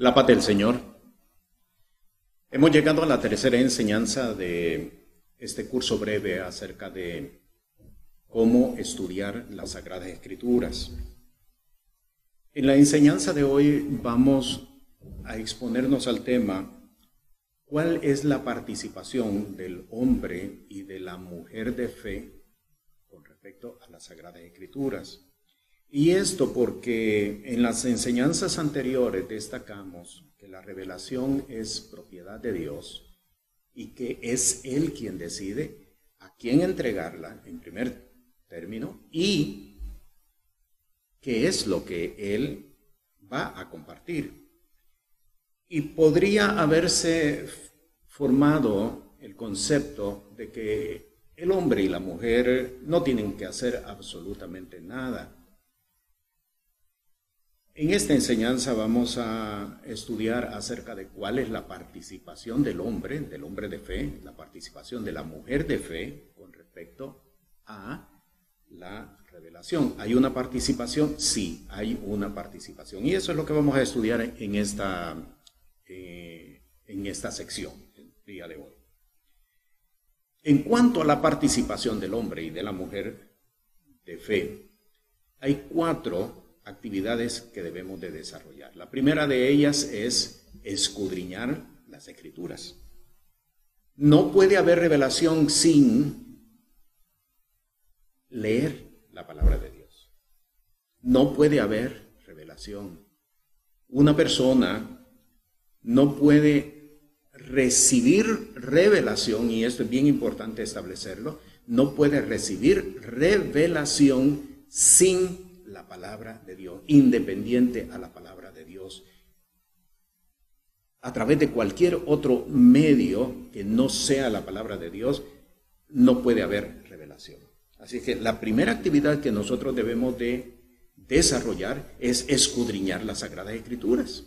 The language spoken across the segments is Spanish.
La paz del Señor. Hemos llegado a la tercera enseñanza de este curso breve acerca de cómo estudiar las Sagradas Escrituras. En la enseñanza de hoy vamos a exponernos al tema ¿Cuál es la participación del hombre y de la mujer de fe con respecto a las Sagradas Escrituras? Y esto porque en las enseñanzas anteriores destacamos que la revelación es propiedad de Dios y que es Él quien decide a quién entregarla en primer término y qué es lo que Él va a compartir. Y podría haberse formado el concepto de que el hombre y la mujer no tienen que hacer absolutamente nada en esta enseñanza vamos a estudiar acerca de cuál es la participación del hombre, del hombre de fe, la participación de la mujer de fe con respecto a la revelación. ¿Hay una participación? Sí, hay una participación. Y eso es lo que vamos a estudiar en esta, eh, en esta sección, el día de hoy. En cuanto a la participación del hombre y de la mujer de fe, hay cuatro actividades que debemos de desarrollar. La primera de ellas es escudriñar las escrituras. No puede haber revelación sin leer la palabra de Dios. No puede haber revelación. Una persona no puede recibir revelación, y esto es bien importante establecerlo, no puede recibir revelación sin la palabra de Dios, independiente a la palabra de Dios, a través de cualquier otro medio que no sea la palabra de Dios, no puede haber revelación. Así que la primera actividad que nosotros debemos de desarrollar es escudriñar las Sagradas Escrituras.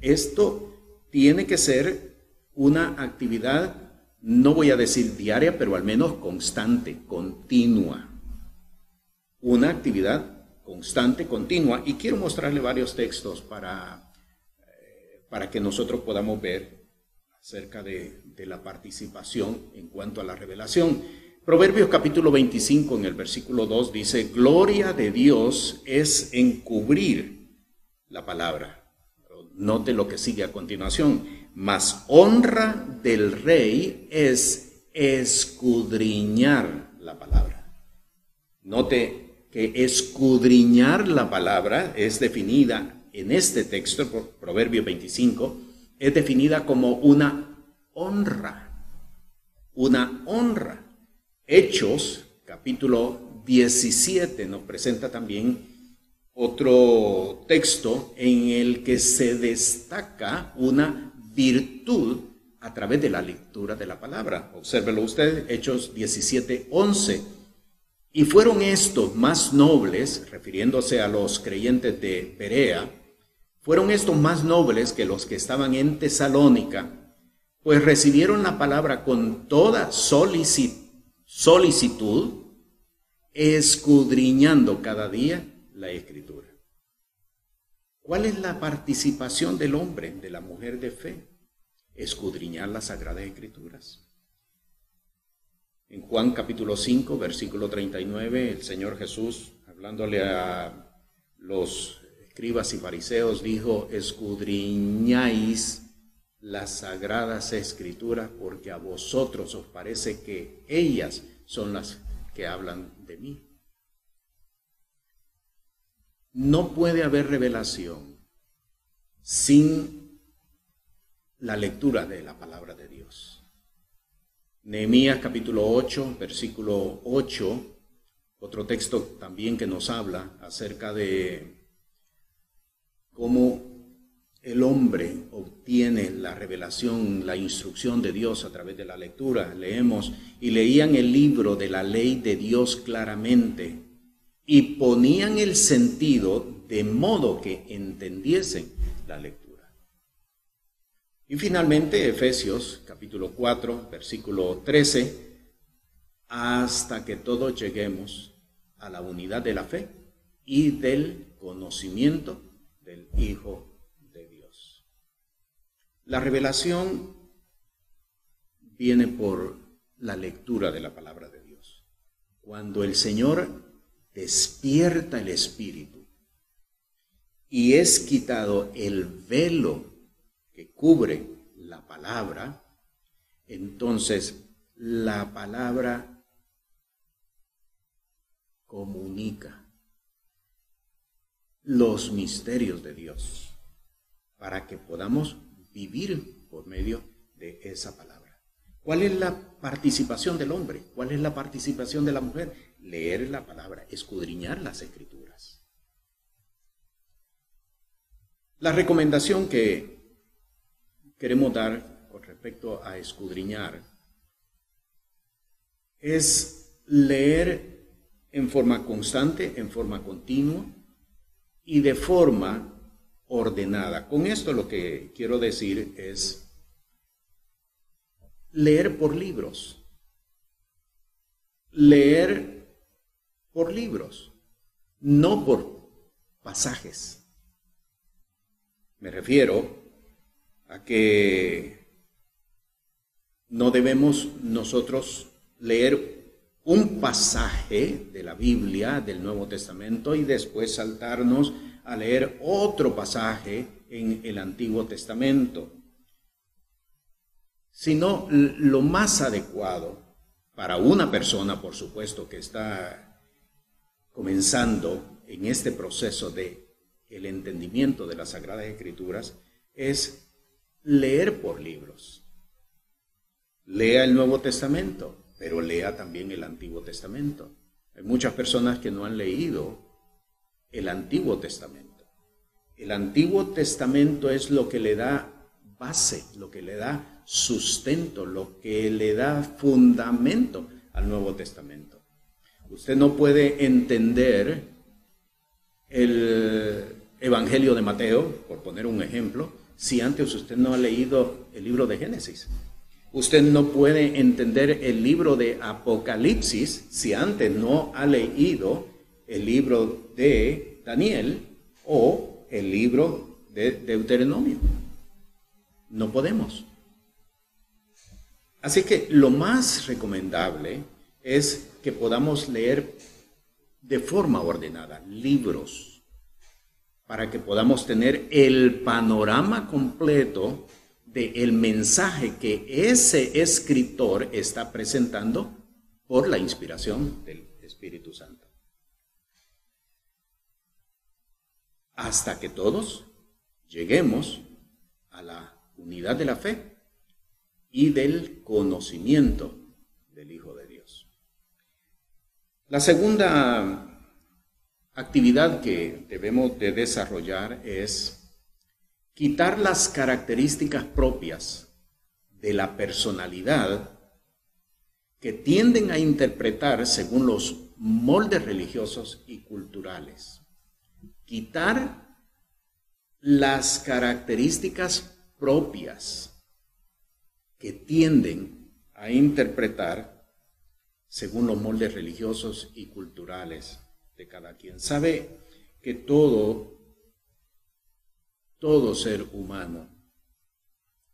Esto tiene que ser una actividad, no voy a decir diaria, pero al menos constante, continua. Una actividad constante, continua, y quiero mostrarle varios textos para, eh, para que nosotros podamos ver acerca de, de la participación en cuanto a la revelación. Proverbios capítulo 25 en el versículo 2 dice, Gloria de Dios es encubrir la palabra. Note lo que sigue a continuación. Mas honra del rey es escudriñar la palabra. Note que escudriñar la palabra es definida en este texto, Proverbio 25, es definida como una honra, una honra. Hechos, capítulo 17, nos presenta también otro texto en el que se destaca una virtud a través de la lectura de la palabra. Obsérvelo usted, Hechos 17, 11 y fueron estos más nobles, refiriéndose a los creyentes de Perea, fueron estos más nobles que los que estaban en Tesalónica, pues recibieron la palabra con toda solicitud, escudriñando cada día la escritura. ¿Cuál es la participación del hombre, de la mujer de fe? Escudriñar las sagradas escrituras. En Juan capítulo 5, versículo 39, el Señor Jesús, hablándole a los escribas y fariseos, dijo, escudriñáis las sagradas escrituras porque a vosotros os parece que ellas son las que hablan de mí. No puede haber revelación sin la lectura de la palabra de Dios. Nehemías capítulo 8, versículo 8, otro texto también que nos habla acerca de cómo el hombre obtiene la revelación, la instrucción de Dios a través de la lectura. Leemos y leían el libro de la ley de Dios claramente y ponían el sentido de modo que entendiesen la lectura. Y finalmente Efesios capítulo 4, versículo 13, hasta que todos lleguemos a la unidad de la fe y del conocimiento del Hijo de Dios. La revelación viene por la lectura de la palabra de Dios. Cuando el Señor despierta el espíritu y es quitado el velo que cubre la palabra, entonces la palabra comunica los misterios de Dios para que podamos vivir por medio de esa palabra. ¿Cuál es la participación del hombre? ¿Cuál es la participación de la mujer? Leer la palabra, escudriñar las escrituras. La recomendación que queremos dar con respecto a escudriñar es leer en forma constante, en forma continua y de forma ordenada. Con esto lo que quiero decir es leer por libros. Leer por libros, no por pasajes. Me refiero a que no debemos nosotros leer un pasaje de la Biblia, del Nuevo Testamento, y después saltarnos a leer otro pasaje en el Antiguo Testamento, sino lo más adecuado para una persona, por supuesto, que está comenzando en este proceso de el entendimiento de las Sagradas Escrituras, es leer por libros. Lea el Nuevo Testamento, pero lea también el Antiguo Testamento. Hay muchas personas que no han leído el Antiguo Testamento. El Antiguo Testamento es lo que le da base, lo que le da sustento, lo que le da fundamento al Nuevo Testamento. Usted no puede entender el Evangelio de Mateo, por poner un ejemplo, si antes usted no ha leído el libro de Génesis. Usted no puede entender el libro de Apocalipsis si antes no ha leído el libro de Daniel o el libro de Deuteronomio. No podemos. Así que lo más recomendable es que podamos leer de forma ordenada libros para que podamos tener el panorama completo del mensaje que ese escritor está presentando por la inspiración del Espíritu Santo. Hasta que todos lleguemos a la unidad de la fe y del conocimiento del Hijo de Dios. La segunda actividad que debemos de desarrollar es quitar las características propias de la personalidad que tienden a interpretar según los moldes religiosos y culturales. Quitar las características propias que tienden a interpretar según los moldes religiosos y culturales de cada quien. Sabe que todo todo ser humano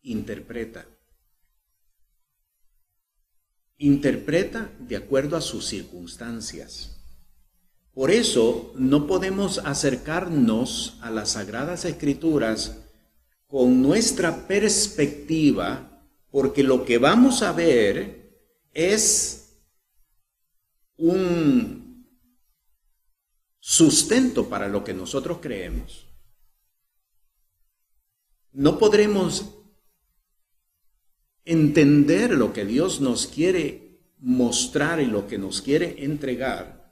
interpreta. Interpreta de acuerdo a sus circunstancias. Por eso no podemos acercarnos a las sagradas escrituras con nuestra perspectiva, porque lo que vamos a ver es un sustento para lo que nosotros creemos no podremos entender lo que Dios nos quiere mostrar y lo que nos quiere entregar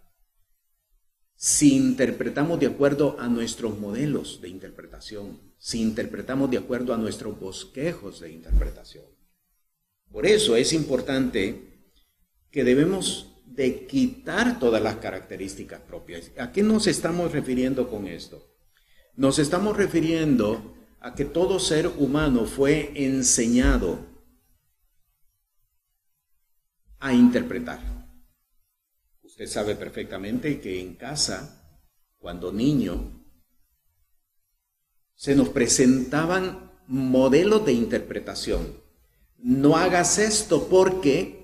si interpretamos de acuerdo a nuestros modelos de interpretación, si interpretamos de acuerdo a nuestros bosquejos de interpretación. Por eso es importante que debemos de quitar todas las características propias. ¿A qué nos estamos refiriendo con esto? Nos estamos refiriendo a que todo ser humano fue enseñado a interpretar. Usted sabe perfectamente que en casa, cuando niño, se nos presentaban modelos de interpretación. No hagas esto porque,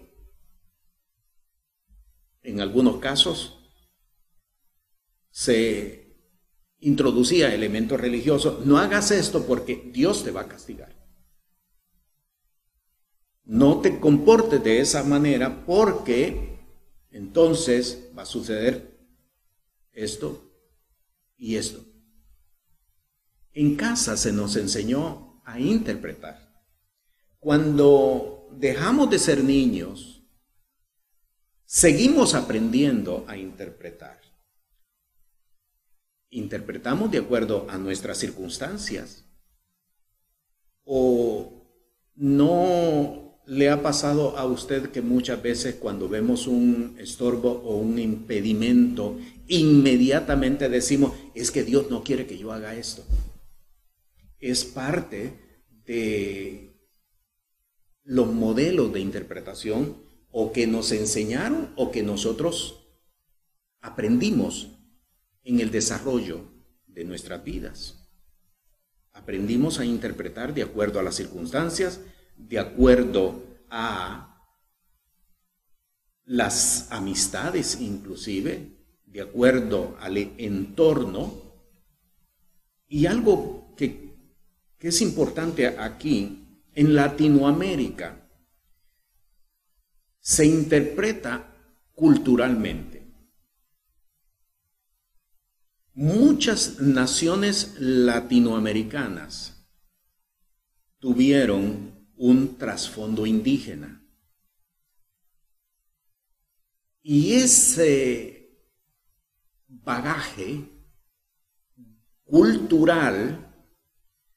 en algunos casos, se introducía elementos religiosos. No hagas esto porque Dios te va a castigar. No te comportes de esa manera porque entonces va a suceder esto y esto. En casa se nos enseñó a interpretar. Cuando dejamos de ser niños, seguimos aprendiendo a interpretar. Interpretamos de acuerdo a nuestras circunstancias. O no ¿Le ha pasado a usted que muchas veces cuando vemos un estorbo o un impedimento, inmediatamente decimos, es que Dios no quiere que yo haga esto? Es parte de los modelos de interpretación o que nos enseñaron o que nosotros aprendimos en el desarrollo de nuestras vidas. Aprendimos a interpretar de acuerdo a las circunstancias, de acuerdo a las amistades inclusive, de acuerdo al entorno. Y algo que, que es importante aquí, en Latinoamérica se interpreta culturalmente. Muchas naciones latinoamericanas tuvieron un trasfondo indígena. Y ese bagaje cultural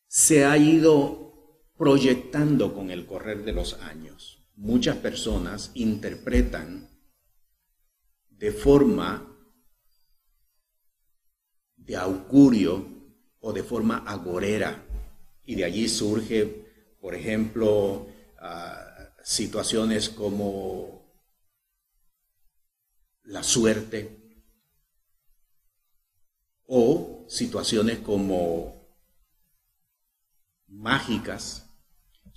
se ha ido proyectando con el correr de los años. Muchas personas interpretan de forma de augurio o de forma agorera. Y de allí surge por ejemplo, ah, situaciones como la suerte o situaciones como mágicas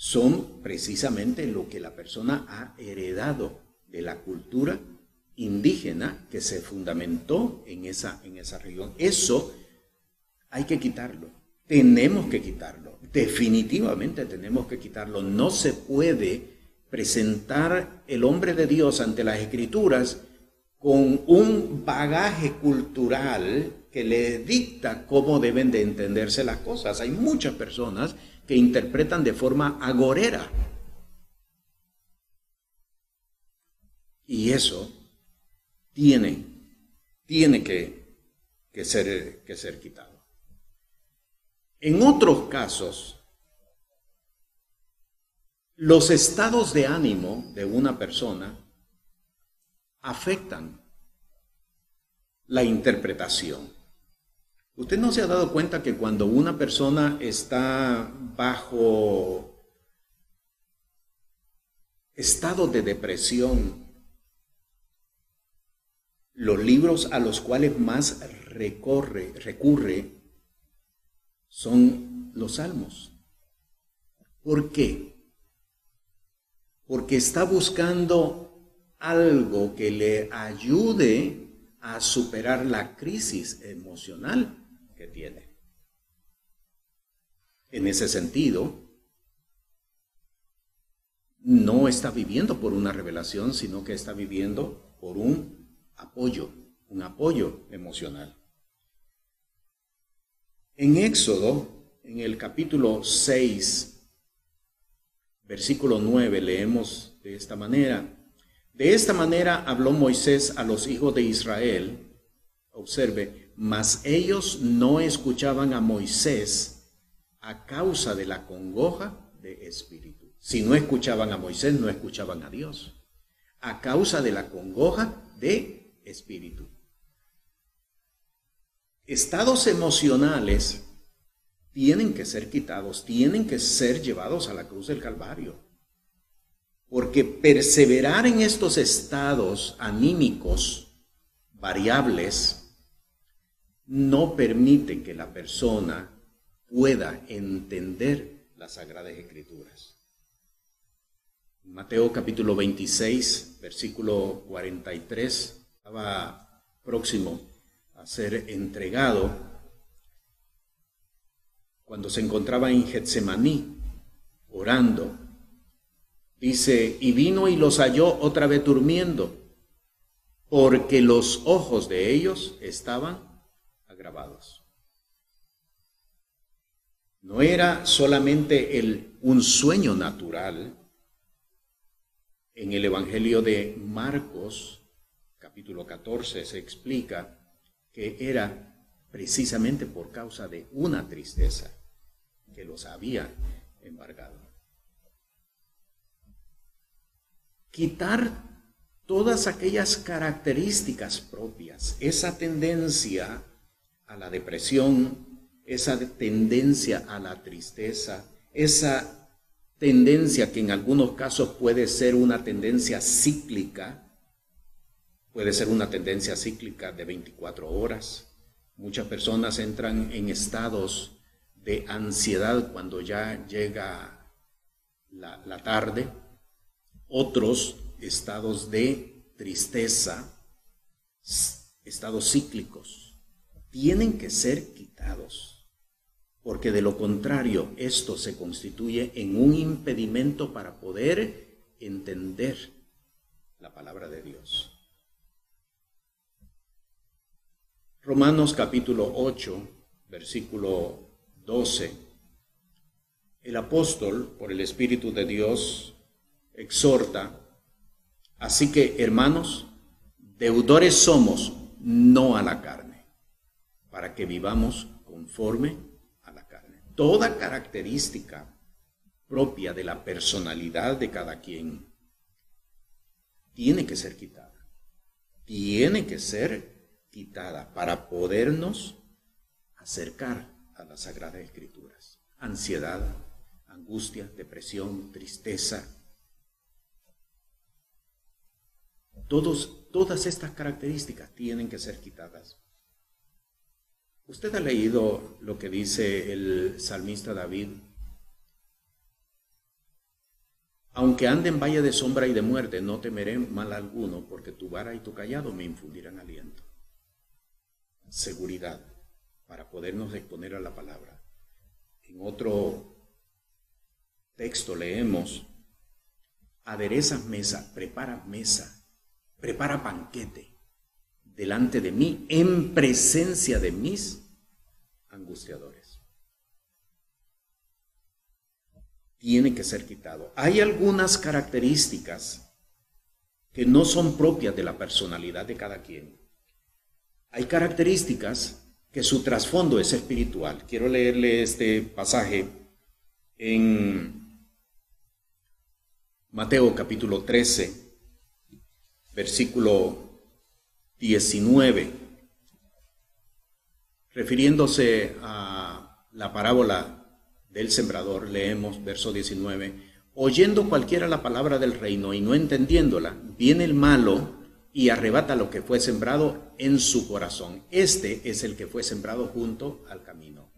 son precisamente lo que la persona ha heredado de la cultura indígena que se fundamentó en esa, en esa región. Eso hay que quitarlo, tenemos que quitarlo definitivamente tenemos que quitarlo. No se puede presentar el hombre de Dios ante las escrituras con un bagaje cultural que le dicta cómo deben de entenderse las cosas. Hay muchas personas que interpretan de forma agorera. Y eso tiene, tiene que, que, ser, que ser quitado. En otros casos, los estados de ánimo de una persona afectan la interpretación. Usted no se ha dado cuenta que cuando una persona está bajo estado de depresión, los libros a los cuales más recorre, recurre son los salmos. ¿Por qué? Porque está buscando algo que le ayude a superar la crisis emocional tiene. En ese sentido, no está viviendo por una revelación, sino que está viviendo por un apoyo, un apoyo emocional. En Éxodo, en el capítulo 6, versículo 9, leemos de esta manera. De esta manera habló Moisés a los hijos de Israel. Observe, mas ellos no escuchaban a Moisés a causa de la congoja de espíritu. Si no escuchaban a Moisés, no escuchaban a Dios. A causa de la congoja de espíritu estados emocionales tienen que ser quitados, tienen que ser llevados a la cruz del Calvario. Porque perseverar en estos estados anímicos variables no permite que la persona pueda entender las Sagradas Escrituras. Mateo capítulo 26, versículo 43, estaba próximo a ser entregado cuando se encontraba en Getsemaní orando. Dice, y vino y los halló otra vez durmiendo, porque los ojos de ellos estaban agravados. No era solamente el, un sueño natural. En el Evangelio de Marcos, capítulo 14, se explica que era precisamente por causa de una tristeza que los había embargado. Quitar todas aquellas características propias, esa tendencia a la depresión, esa tendencia a la tristeza, esa tendencia que en algunos casos puede ser una tendencia cíclica, puede ser una tendencia cíclica de 24 horas. Muchas personas entran en estados de ansiedad cuando ya llega la, la tarde, otros estados de tristeza, estados cíclicos, tienen que ser quitados, porque de lo contrario esto se constituye en un impedimento para poder entender la palabra de Dios. Romanos capítulo 8, versículo 12. El apóstol, por el Espíritu de Dios, exhorta Así que, hermanos, deudores somos, no a la carne, para que vivamos conforme a la carne. Toda característica propia de la personalidad de cada quien tiene que ser quitada. Tiene que ser quitada para podernos acercar a las Sagradas Escrituras. Ansiedad, angustia, depresión, tristeza, todas estas características tienen que ser quitadas. Usted ha leído lo que dice el salmista David. Aunque ande en valle de sombra y de muerte, no temeré mal alguno, porque tu vara y tu callado me infundirán aliento. Seguridad para podernos exponer a la palabra. En otro texto leemos, aderezas mesa, prepara mesa prepara banquete delante de mí en presencia de mis angustiadores. Tiene que ser quitado. Hay algunas características que no son propias de la personalidad de cada quien. Hay características que su trasfondo es espiritual. Quiero leerle este pasaje en Mateo capítulo 13, versículo 19, refiriéndose a la parábola del sembrador, leemos verso 19, oyendo cualquiera la palabra del reino y no entendiéndola, viene el malo y arrebata lo que fue sembrado en su corazón. Este es el que fue sembrado junto al camino.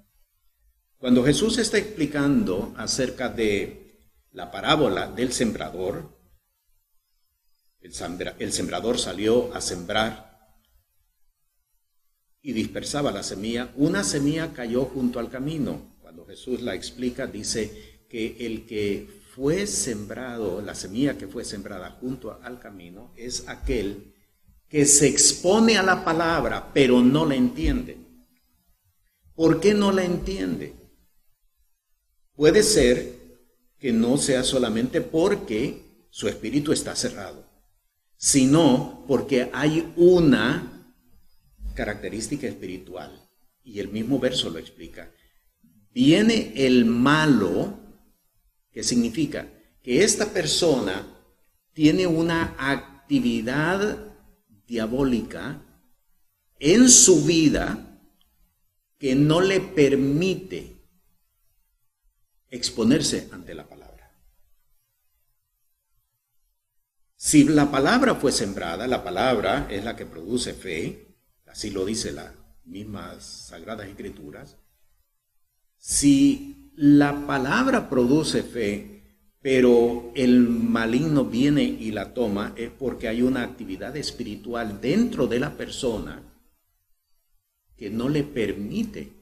Cuando Jesús está explicando acerca de la parábola del sembrador, el sembrador salió a sembrar y dispersaba la semilla. Una semilla cayó junto al camino. Cuando Jesús la explica, dice que el que fue sembrado, la semilla que fue sembrada junto al camino, es aquel que se expone a la palabra, pero no la entiende. ¿Por qué no la entiende? Puede ser que no sea solamente porque su espíritu está cerrado sino porque hay una característica espiritual. Y el mismo verso lo explica. Viene el malo, que significa que esta persona tiene una actividad diabólica en su vida que no le permite exponerse ante la palabra. Si la palabra fue sembrada, la palabra es la que produce fe, así lo dice las mismas Sagradas Escrituras, si la palabra produce fe, pero el maligno viene y la toma, es porque hay una actividad espiritual dentro de la persona que no le permite,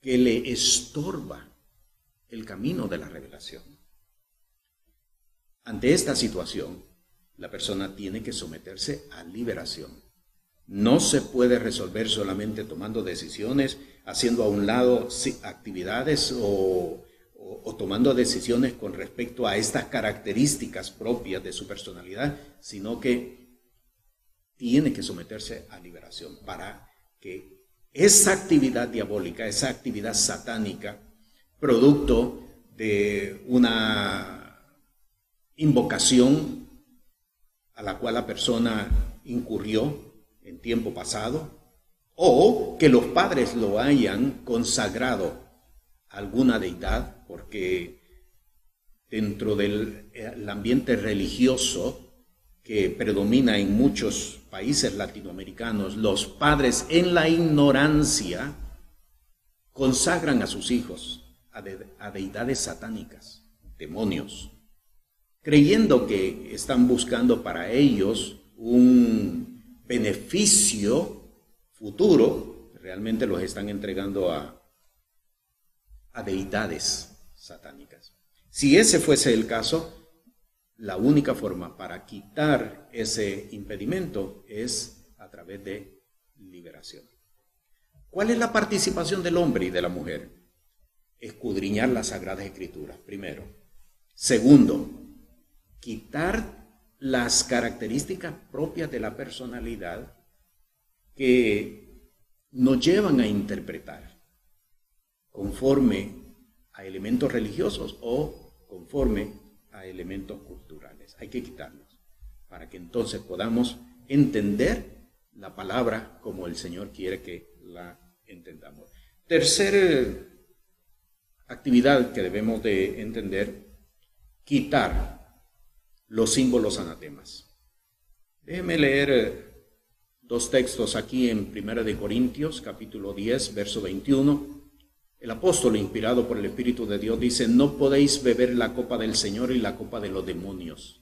que le estorba el camino de la revelación. Ante esta situación, la persona tiene que someterse a liberación. No se puede resolver solamente tomando decisiones, haciendo a un lado actividades o, tomando decisiones con respecto a estas características propias de su personalidad, sino que tiene que someterse a liberación para que esa actividad diabólica, esa actividad satánica, producto de una invocación a la cual la persona incurrió en tiempo pasado, o que los padres lo hayan consagrado a alguna deidad, porque dentro del ambiente religioso que predomina en muchos países latinoamericanos, los padres en la ignorancia consagran a sus hijos a, deidades satánicas, demonios, creyendo que están buscando para ellos un beneficio futuro, realmente los están entregando a, a deidades satánicas. Si ese fuese el caso, la única forma para quitar ese impedimento es a través de liberación. ¿Cuál es la participación del hombre y de la mujer? escudriñar las Sagradas Escrituras, primero. Segundo, quitar las características propias de la personalidad que nos llevan a interpretar conforme a elementos religiosos o conforme a elementos culturales. Hay que quitarlos para que entonces podamos entender la palabra como el Señor quiere que la entendamos. Tercer actividad que debemos de entender, quitar los símbolos anatemas. Déjeme leer eh, dos textos aquí en 1 de Corintios, capítulo 10, verso 21. El apóstol, inspirado por el Espíritu de Dios, dice, no podéis beber la copa del Señor y la copa de los demonios.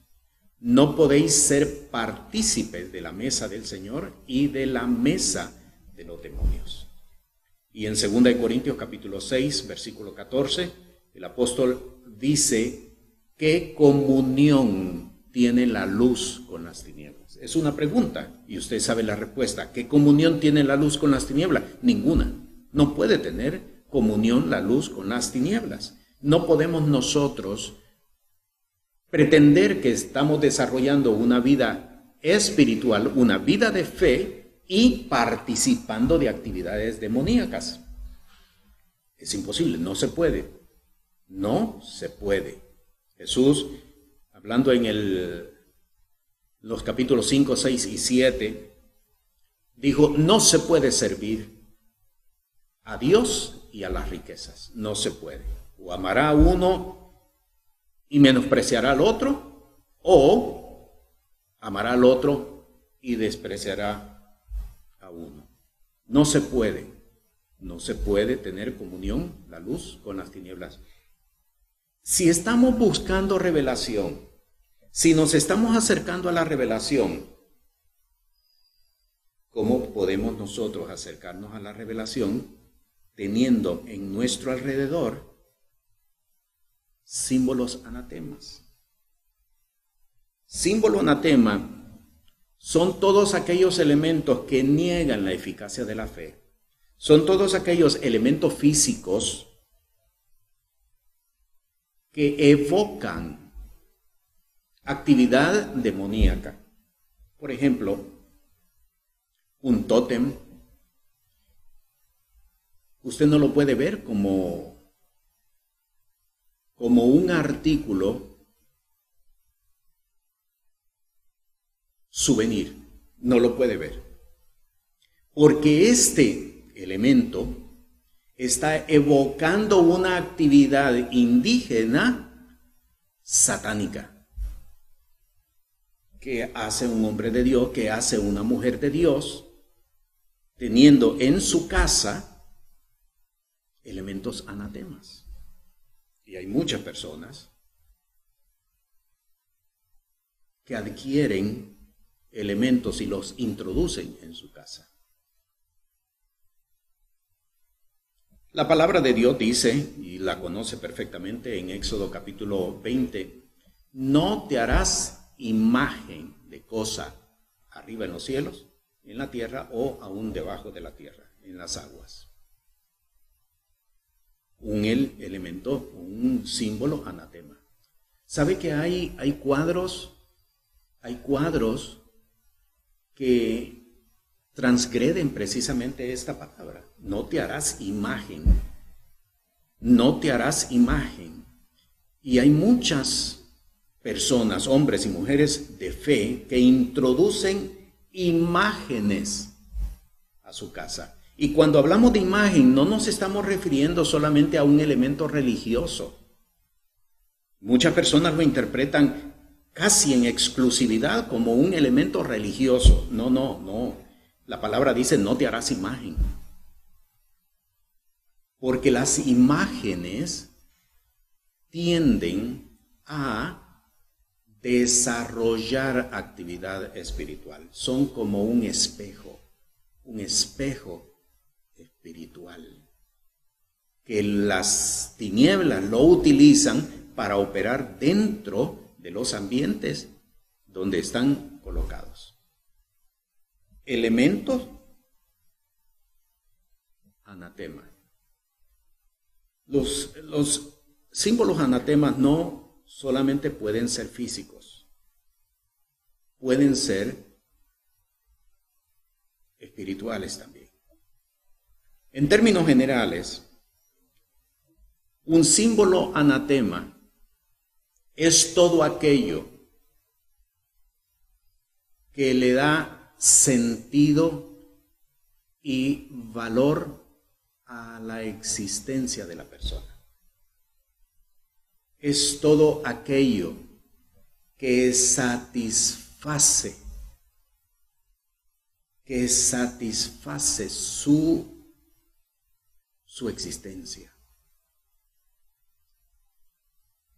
No podéis ser partícipes de la mesa del Señor y de la mesa de los demonios. Y en 2 Corintios capítulo 6, versículo 14, el apóstol dice, ¿qué comunión tiene la luz con las tinieblas? Es una pregunta y usted sabe la respuesta. ¿Qué comunión tiene la luz con las tinieblas? Ninguna. No puede tener comunión la luz con las tinieblas. No podemos nosotros pretender que estamos desarrollando una vida espiritual, una vida de fe, y participando de actividades demoníacas. Es imposible, no se puede. No se puede. Jesús, hablando en el, los capítulos 5, 6 y 7, dijo, no se puede servir a Dios y a las riquezas. No se puede. O amará a uno y menospreciará al otro, o amará al otro y despreciará uno. No se puede, no se puede tener comunión, la luz, con las tinieblas. Si estamos buscando revelación, si nos estamos acercando a la revelación, ¿cómo podemos nosotros acercarnos a la revelación teniendo en nuestro alrededor símbolos anatemas? Símbolo anatema son todos aquellos elementos que niegan la eficacia de la fe. Son todos aquellos elementos físicos que evocan actividad demoníaca. Por ejemplo, un tótem. Usted no lo puede ver como, como un artículo souvenir, no lo puede ver. Porque este elemento está evocando una actividad indígena satánica que hace un hombre de Dios, que hace una mujer de Dios, teniendo en su casa elementos anatemas. Y hay muchas personas que adquieren elementos y los introducen en su casa. La palabra de Dios dice, y la conoce perfectamente en Éxodo capítulo 20, no te harás imagen de cosa arriba en los cielos, en la tierra o aún debajo de la tierra, en las aguas. Un elemento, un símbolo anatema. ¿Sabe que hay, hay cuadros, hay cuadros que transgreden precisamente esta palabra? No te harás imagen, no te harás imagen. Y hay muchas personas, hombres y mujeres de fe, que introducen imágenes a su casa. Y cuando hablamos de imagen, no nos estamos refiriendo solamente a un elemento religioso. Muchas personas lo interpretan casi en exclusividad como un elemento religioso. No, no, no. La palabra dice, no te harás imagen. Porque las imágenes tienden a desarrollar actividad espiritual. Son como un espejo, un espejo espiritual, que las tinieblas lo utilizan para operar dentro de los ambientes donde están colocados. Elementos anatema. Los, los símbolos anatemas no solamente pueden ser físicos, pueden ser espirituales también. En términos generales, un símbolo anatema es todo aquello que le da sentido y valor a la existencia de la persona es todo aquello que satisface, que satisface su, su existencia.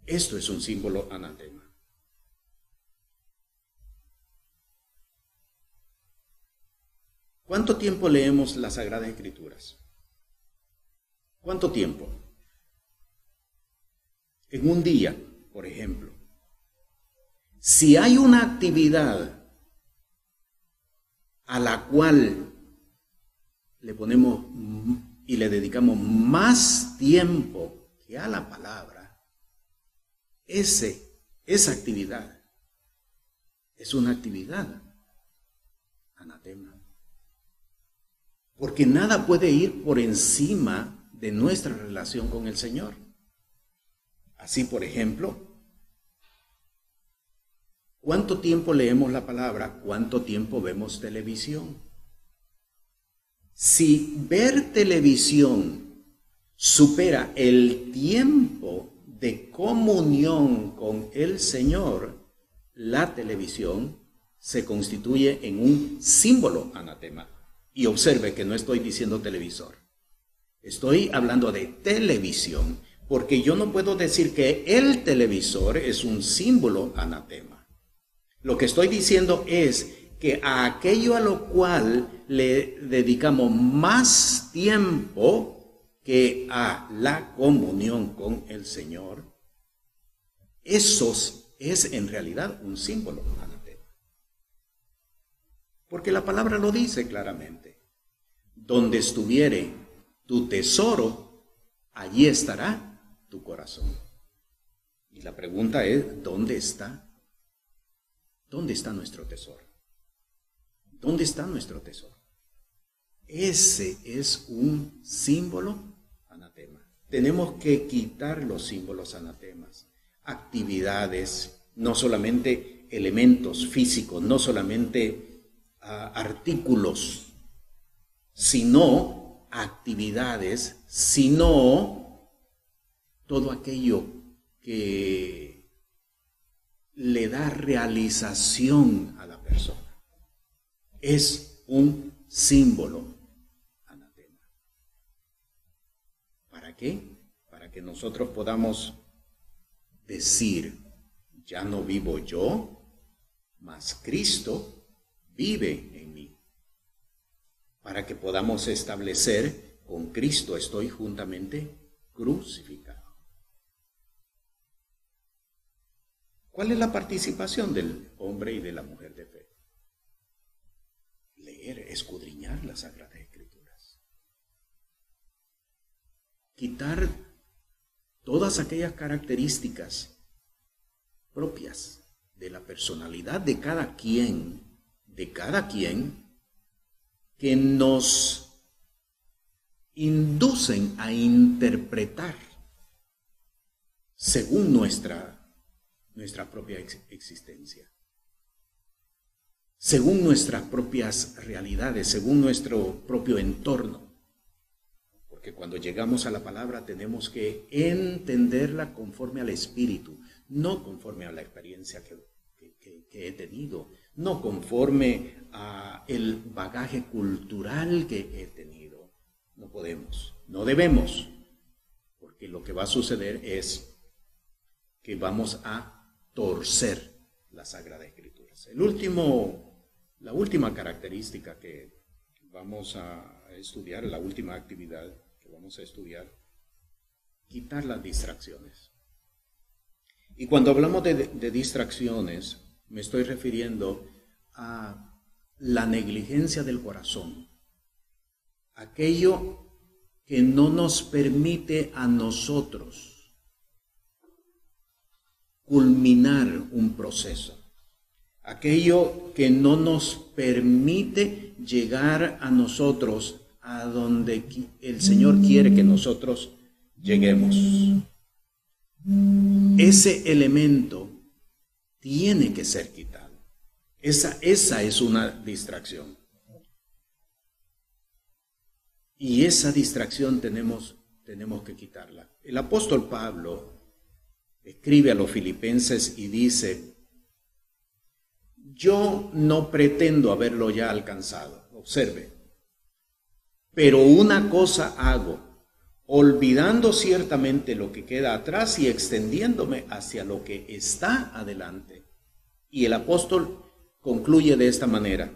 Esto es un símbolo anatema. ¿Cuánto tiempo leemos las Sagradas Escrituras? ¿Cuánto tiempo? en un día, por ejemplo, si hay una actividad a la cual le ponemos y le dedicamos más tiempo que a la palabra, ese, esa actividad es una actividad anatema. Porque nada puede ir por encima de nuestra relación con el Señor. Así, por ejemplo, ¿cuánto tiempo leemos la palabra? ¿Cuánto tiempo vemos televisión? Si ver televisión supera el tiempo de comunión con el Señor, la televisión se constituye en un símbolo anatema. Y observe que no estoy diciendo televisor. Estoy hablando de televisión porque yo no puedo decir que el televisor es un símbolo anatema. Lo que estoy diciendo es que a aquello a lo cual le dedicamos más tiempo que a la comunión con el Señor, eso es en realidad un símbolo anatema. Porque la palabra lo dice claramente. Donde estuviere tu tesoro, allí estará tu corazón. Y la pregunta es, ¿dónde está? ¿Dónde está nuestro tesoro? ¿Dónde está nuestro tesoro? Ese es un símbolo anatema. Tenemos que quitar los símbolos anatemas, actividades, no solamente elementos físicos, no solamente artículos, sino actividades, sino todo aquello que le da realización a la persona. Es un símbolo anatema. qué? Para que nosotros podamos decir, ya no vivo yo, mas Cristo vive en mí. Para que podamos establecer, con Cristo estoy juntamente crucificado. ¿Cuál es la participación del hombre y de la mujer de fe? Leer, escudriñar las Sagradas Escrituras. Quitar todas aquellas características propias de la personalidad de cada quien, de cada quien, que nos inducen a interpretar según nuestra nuestra propia existencia. Según nuestras propias realidades, según nuestro propio entorno. Porque cuando llegamos a la palabra tenemos que entenderla conforme al Espíritu, no conforme a la experiencia que, he tenido, no conforme a el bagaje cultural que he tenido. No podemos, no debemos, porque lo que va a suceder es que vamos a torcer la Sagrada Escritura. El último, la última característica que vamos a estudiar, la última actividad que vamos a estudiar, quitar las distracciones. Y cuando hablamos de, de distracciones, me estoy refiriendo a la negligencia del corazón, aquello que no nos permite a nosotros culminar un proceso. Aquello que no nos permite llegar a nosotros a donde el Señor quiere que nosotros lleguemos. Ese elemento tiene que ser quitado. Esa, esa es una distracción. Y esa distracción tenemos, tenemos que quitarla. El apóstol Pablo escribe a los filipenses y dice, yo no pretendo haberlo ya alcanzado, observe, pero una cosa hago, olvidando ciertamente lo que queda atrás y extendiéndome hacia lo que está adelante. Y el apóstol concluye de esta manera,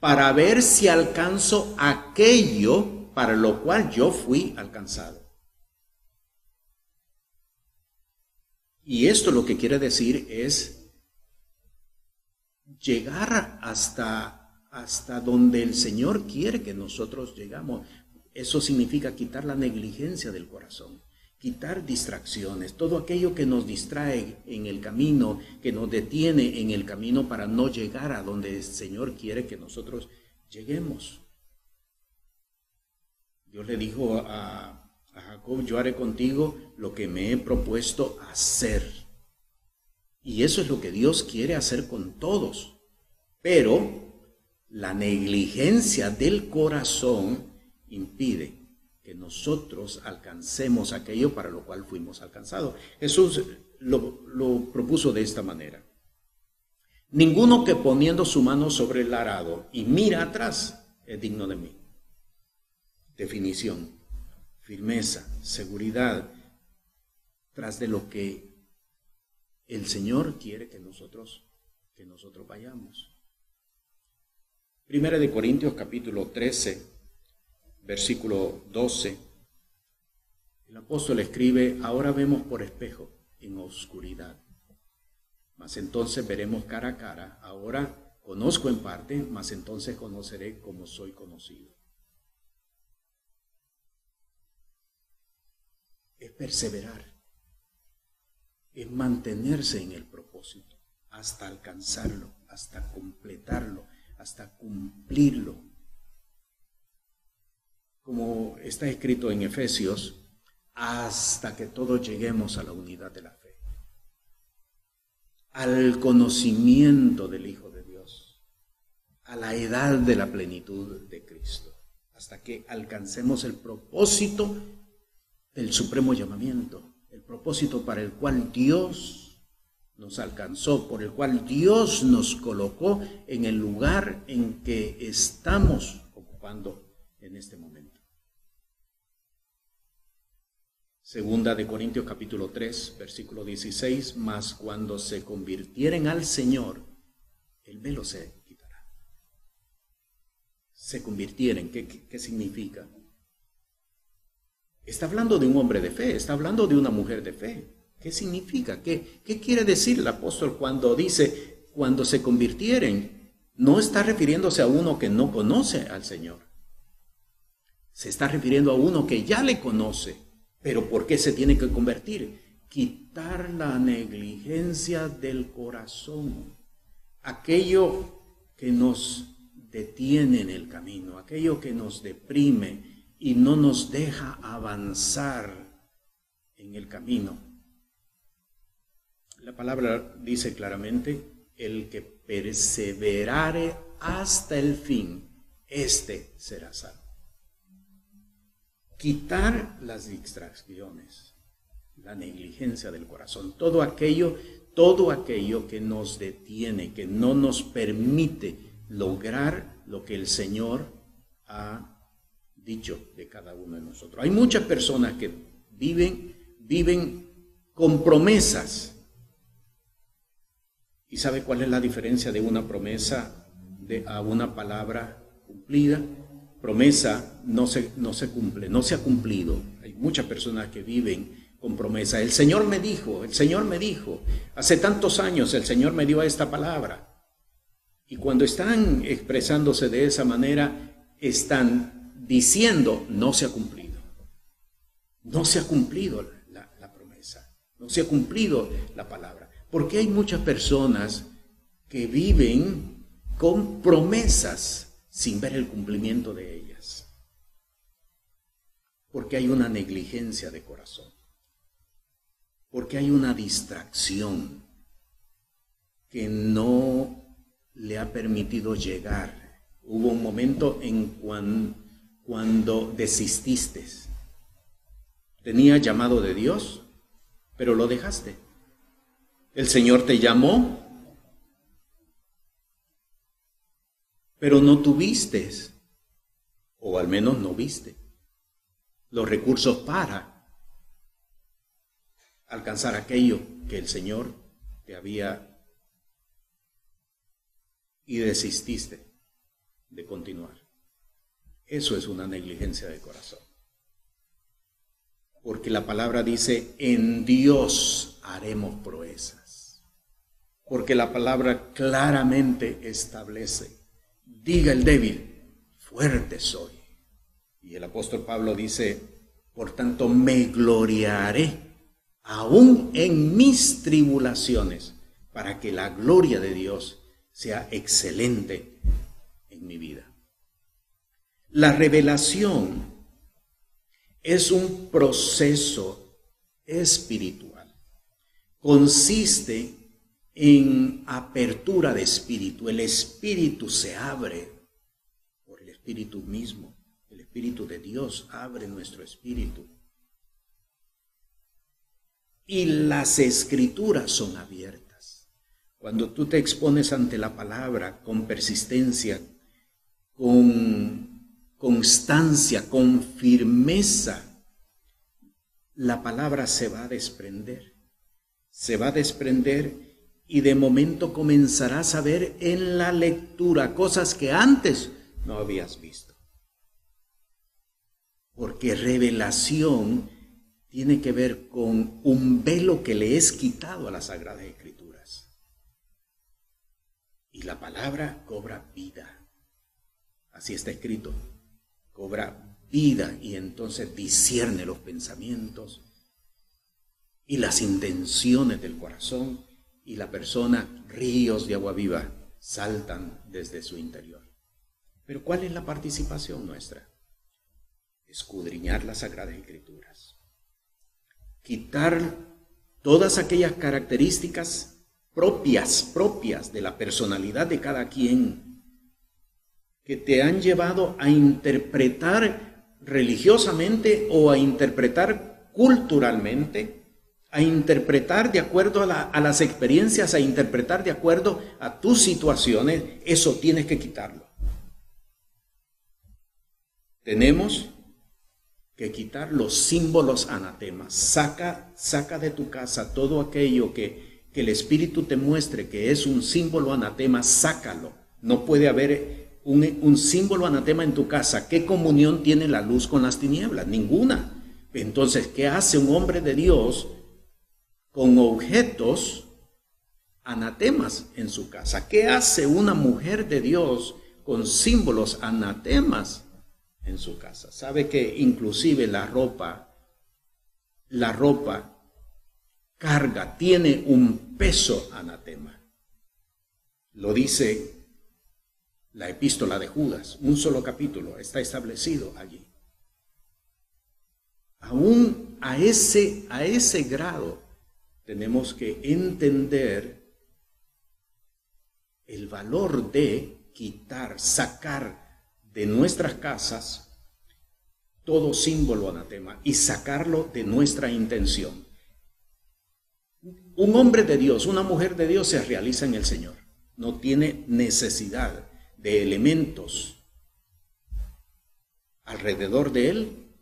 para ver si alcanzo aquello para lo cual yo fui alcanzado. Y esto lo que quiere decir es llegar hasta, hasta donde el Señor quiere que nosotros llegamos. Eso significa quitar la negligencia del corazón, quitar distracciones, todo aquello que nos distrae en el camino, que nos detiene en el camino para no llegar a donde el Señor quiere que nosotros lleguemos. Dios le dijo a, a Jacob, yo haré contigo lo que me he propuesto hacer. Y eso es lo que Dios quiere hacer con todos. Pero la negligencia del corazón impide que nosotros alcancemos aquello para lo cual fuimos alcanzados. Jesús lo, propuso de esta manera. Ninguno que poniendo su mano sobre el arado y mira atrás es digno de mí. Definición firmeza, seguridad, tras de lo que el Señor quiere que nosotros, que nosotros vayamos. Primera de Corintios capítulo 13, versículo 12. El apóstol escribe, ahora vemos por espejo en oscuridad, mas entonces veremos cara a cara, ahora conozco en parte, mas entonces conoceré como soy conocido. es perseverar, es mantenerse en el propósito hasta alcanzarlo, hasta completarlo, hasta cumplirlo. Como está escrito en Efesios, hasta que todos lleguemos a la unidad de la fe, al conocimiento del Hijo de Dios, a la edad de la plenitud de Cristo, hasta que alcancemos el propósito el supremo llamamiento, el propósito para el cual Dios nos alcanzó, por el cual Dios nos colocó en el lugar en que estamos ocupando en este momento. Segunda de Corintios capítulo 3, versículo 16, mas cuando se convirtieren al Señor, el velo se quitará. Se convirtieren, ¿qué, qué, significa? Está hablando de un hombre de fe, está hablando de una mujer de fe. ¿Qué significa? ¿Qué, qué quiere decir el apóstol cuando dice, cuando se convirtieren? No está refiriéndose a uno que no conoce al Señor. Se está refiriendo a uno que ya le conoce pero ¿por qué se tiene que convertir? Quitar la negligencia del corazón, aquello que nos detiene en el camino, aquello que nos deprime y no nos deja avanzar en el camino. La palabra dice claramente, el que perseverare hasta el fin, éste será salvo quitar las distracciones, la negligencia del corazón, todo aquello, todo aquello que nos detiene, que no nos permite lograr lo que el Señor ha dicho de cada uno de nosotros. Hay muchas personas que viven, viven con promesas. ¿Y sabe cuál es la diferencia de una promesa de, a una palabra cumplida? promesa no se, no se cumple, no se ha cumplido. Hay muchas personas que viven con promesa. El Señor me dijo, el Señor me dijo, hace tantos años el Señor me dio esta palabra. Y cuando están expresándose de esa manera, están diciendo, no se ha cumplido. No se ha cumplido la, la promesa, no se ha cumplido la palabra. Porque hay muchas personas que viven con promesas sin ver el cumplimiento de ellas. Porque hay una negligencia de corazón. Porque hay una distracción que no le ha permitido llegar. Hubo un momento en cuando desististe. Tenía llamado de Dios, pero lo dejaste. El Señor te llamó, pero no tuviste, o al menos no viste, los recursos para alcanzar aquello que el Señor te había y desististe de continuar. Eso es una negligencia de corazón. Porque la palabra dice, en Dios haremos proezas. Porque la palabra claramente establece diga el débil, fuerte soy. Y el apóstol Pablo dice, por tanto me gloriaré aún en mis tribulaciones, para que la gloria de Dios sea excelente en mi vida. La revelación es un proceso espiritual. Consiste en apertura de espíritu. El espíritu se abre por el espíritu mismo. Espíritu de Dios abre nuestro espíritu. Y las escrituras son abiertas. Cuando tú te expones ante la palabra con persistencia, con constancia, con firmeza, la palabra se va a desprender. Se va a desprender y de momento comenzarás a ver en la lectura cosas que antes no habías visto. Porque revelación tiene que ver con un velo que le es quitado a las Sagradas Escrituras. Y la palabra cobra vida. Así está escrito. Cobra vida y entonces discierne los pensamientos y las intenciones del corazón y la persona, ríos de agua viva, saltan desde su interior. Pero ¿cuál es la participación nuestra? Escudriñar las Sagradas Escrituras. Quitar todas aquellas características propias, propias de la personalidad de cada quien, que te han llevado a interpretar religiosamente o a interpretar culturalmente a interpretar de acuerdo a, las experiencias, a interpretar de acuerdo a tus situaciones, eso tienes que quitarlo. Tenemos que quitar los símbolos anatemas. Saca, saca de tu casa todo aquello que, que el Espíritu te muestre que es un símbolo anatema, sácalo. No puede haber un, un símbolo anatema en tu casa. ¿Qué comunión tiene la luz con las tinieblas? Ninguna. Entonces, ¿qué hace un hombre de Dios con objetos anatemas en su casa? ¿Qué hace una mujer de Dios con símbolos anatemas en su casa? Sabe que inclusive la ropa, la ropa carga, tiene un peso anatema. Lo dice la epístola de Judas, un solo capítulo está establecido allí. Aún a ese, a ese grado tenemos que entender el valor de quitar, sacar de nuestras casas todo símbolo anatema y sacarlo de nuestra intención. Un hombre de Dios, una mujer de Dios se realiza en el Señor. No tiene necesidad de elementos alrededor de él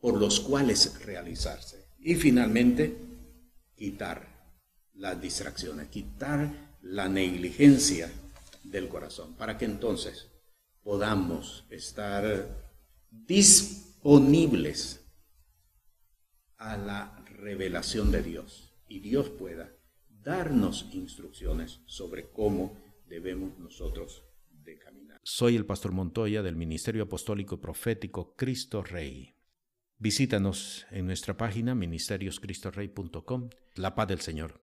por los cuales realizarse. Y finalmente, quitar las distracciones, quitar la negligencia del corazón, para que entonces podamos estar disponibles a la revelación de Dios y Dios pueda darnos instrucciones sobre cómo debemos nosotros caminar. Soy el pastor Montoya del Ministerio Apostólico Profético Cristo Rey. Visítanos en nuestra página ministerioscristorrey.com. La paz del Señor.